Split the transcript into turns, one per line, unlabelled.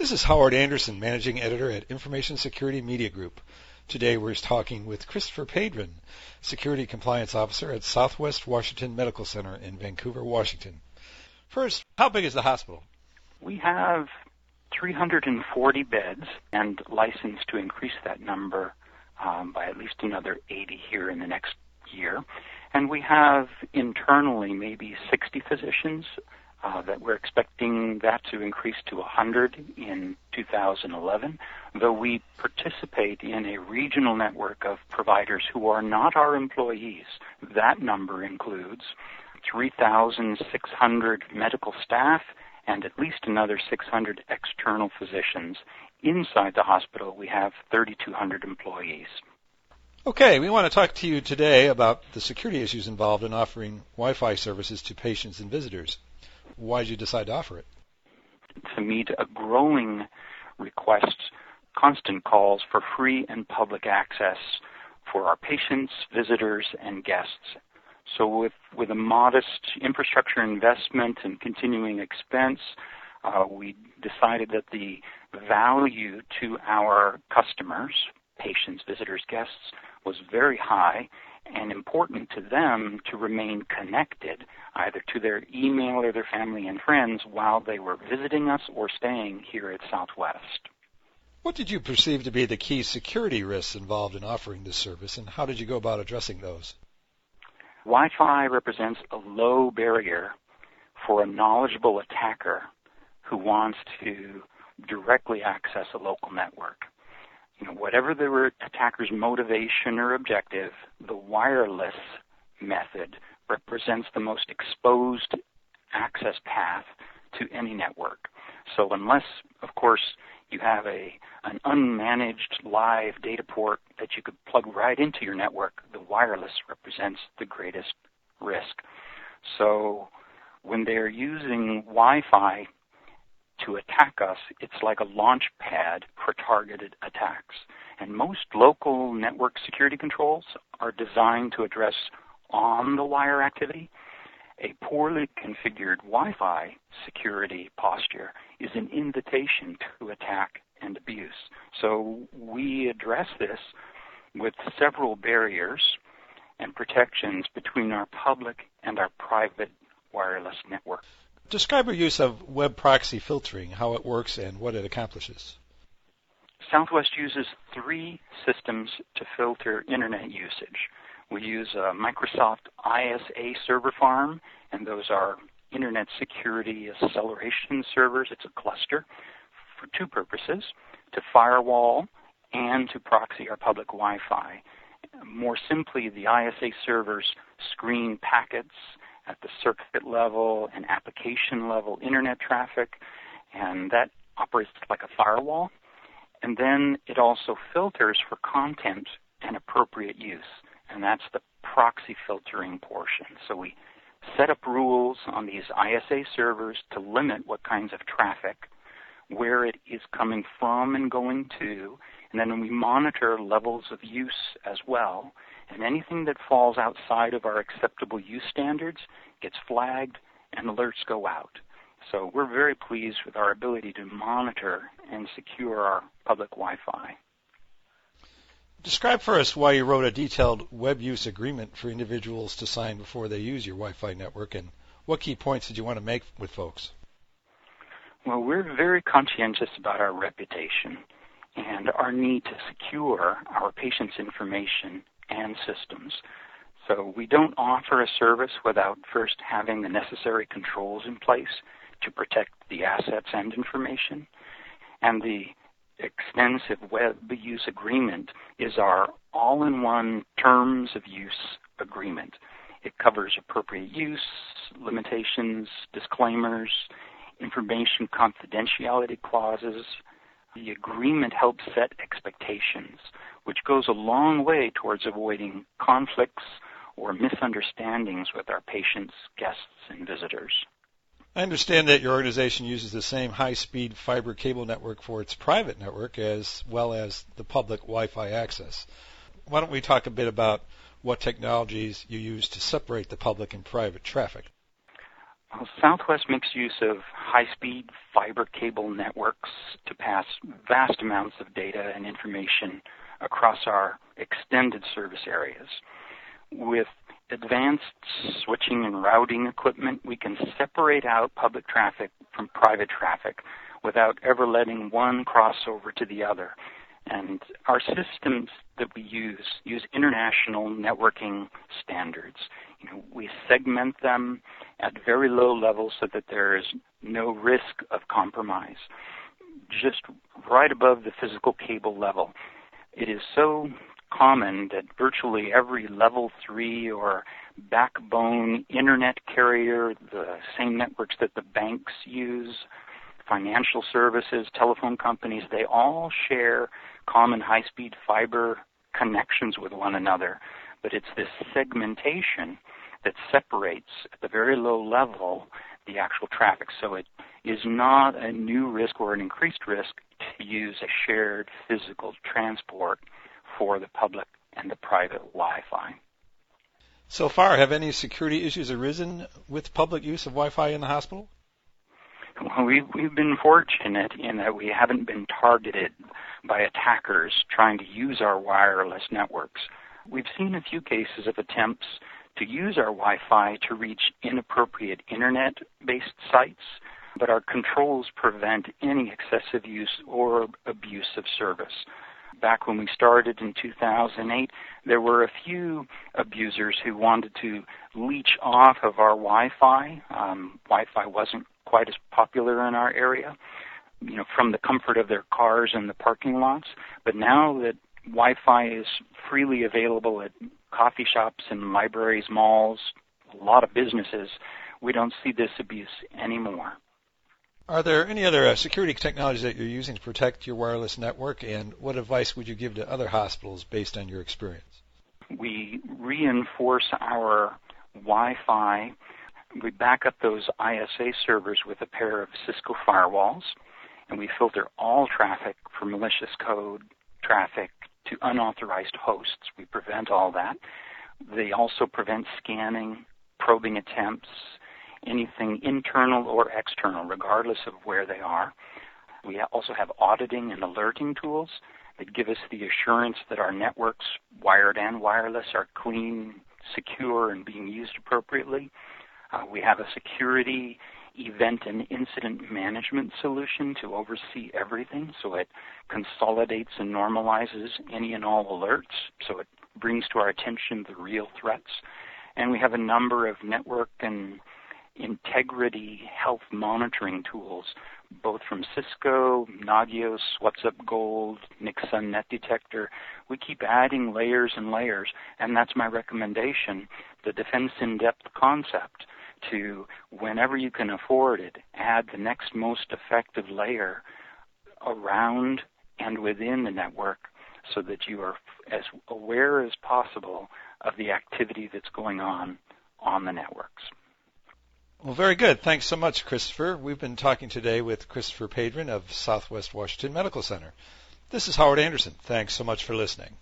This is Howard Anderson, Managing Editor at Information Security Media Group. Today we're talking with Christopher Padron, Security Compliance Officer at Southwest Washington Medical Center in Vancouver, Washington. First, how big is the hospital?
We have 340 beds and licensed to increase that number um, by at least another 80 here in the next year. And we have internally maybe 60 physicians uh, that we're expecting that to increase to 100 in 2011, though we participate in a regional network of providers who are not our employees. That number includes 3,600 medical staff and at least another 600 external physicians. Inside the hospital, we have 3,200 employees.
Okay, we want to talk to you today about the security issues involved in offering Wi-Fi services to patients and visitors. Why did you decide to offer it?
To meet a growing request, constant calls for free and public access for our patients, visitors, and guests. So with, with a modest infrastructure investment and continuing expense, uh, we decided that the value to our customers, patients, visitors, guests, was very high and important to them to remain connected either to their email or their family and friends while they were visiting us or staying here at Southwest.
What did you perceive to be the key security risks involved in offering this service, and how did you go about addressing those?
Wi Fi represents a low barrier for a knowledgeable attacker who wants to directly access a local network you know, whatever the attacker's motivation or objective, the wireless method represents the most exposed access path to any network. So unless, of course, you have a an unmanaged live data port that you could plug right into your network, the wireless represents the greatest risk. So when they're using Wi-Fi to attack us, it's like a launch pad for targeted attacks. And most local network security controls are designed to address on the wire activity. A poorly configured Wi Fi security posture is an invitation to attack and abuse. So we address this with several barriers and protections between our public and our private wireless network.
Describe your use of web proxy filtering, how it works, and what it accomplishes.
Southwest uses three systems to filter internet usage. We use uh, a Microsoft ISA server farm, and those are internet security acceleration servers. It's a cluster for two purposes to firewall and to proxy our public Wi Fi. More simply, the ISA servers screen packets at the circuit level and application level internet traffic, and that operates like a firewall. And then it also filters for content and appropriate use, and that's the proxy filtering portion. So we set up rules on these ISA servers to limit what kinds of traffic, where it is coming from and going to, and then we monitor levels of use as well and anything that falls outside of our acceptable use standards gets flagged and alerts go out. So we're very pleased with our ability to monitor and secure our public Wi-Fi.
Describe for us why you wrote a detailed web use agreement for individuals to sign before they use your Wi-Fi network, and what key points did you want to make with folks?
Well, we're very conscientious about our reputation and our need to secure our patients' information and systems. So we don't offer a service without first having the necessary controls in place to protect the assets and information. And the extensive web use agreement is our all-in-one terms of use agreement. It covers appropriate use, limitations, disclaimers, information confidentiality clauses, the agreement helps set expectations, which goes a long way towards avoiding conflicts or misunderstandings with our patients, guests, and visitors.
I understand that your organization uses the same high-speed fiber cable network for its private network as well as the public Wi-Fi access. Why don't we talk a bit about what technologies you use to separate the public and private traffic?
Well, Southwest makes use of high-speed fiber cable networks to pass vast amounts of data and information across our extended service areas. With advanced switching and routing equipment, we can separate out public traffic from private traffic without ever letting one cross over to the other. And our systems that we use use international networking standards. You know, we segment them at very low levels so that there is no risk of compromise. Just right above the physical cable level. It is so common that virtually every level three or backbone internet carrier, the same networks that the banks use, financial services, telephone companies, they all share common high speed fiber connections with one another. But it's this segmentation that separates at the very low level the actual traffic. So it is not a new risk or an increased risk use a shared physical transport for the public and the private Wi-Fi.
So far, have any security issues arisen with public use of Wi-Fi in the hospital?
Well, we've, we've been fortunate in that we haven't been targeted by attackers trying to use our wireless networks. We've seen a few cases of attempts to use our Wi-Fi to reach inappropriate internet-based sites, but our controls prevent any excessive use or abuse of service back when we started in 2008, there were a few abusers who wanted to leech off of our Wi-Fi. Um, Wi-Fi wasn't quite as popular in our area, you know, from the comfort of their cars and the parking lots. But now that Wi-Fi is freely available at coffee shops and libraries, malls, a lot of businesses, we don't see this abuse anymore.
Are there any other uh, security technologies that you're using to protect your wireless network, and what advice would you give to other hospitals based on your experience?
We reinforce our Wi-Fi. We back up those ISA servers with a pair of Cisco firewalls, and we filter all traffic for malicious code traffic to unauthorized hosts. We prevent all that. They also prevent scanning, probing attempts, anything internal or external, regardless of where they are. We also have auditing and alerting tools that give us the assurance that our networks, wired and wireless, are clean, secure, and being used appropriately. Uh, we have a security event and incident management solution to oversee everything so it consolidates and normalizes any and all alerts so it brings to our attention the real threats. And we have a number of network and integrity health monitoring tools, both from Cisco, Nagios, WhatsUp Gold, NIKSUN Net Detector. We keep adding layers and layers, and that's my recommendation, the defense in-depth concept to, whenever you can afford it, add the next most effective layer around and within the network so that you are as aware as possible of the activity that's going on on the networks.
Well, very good. Thanks so much, Christopher. We've been talking today with Christopher Padron of Southwest Washington Medical Center. This is Howard Anderson. Thanks so much for listening.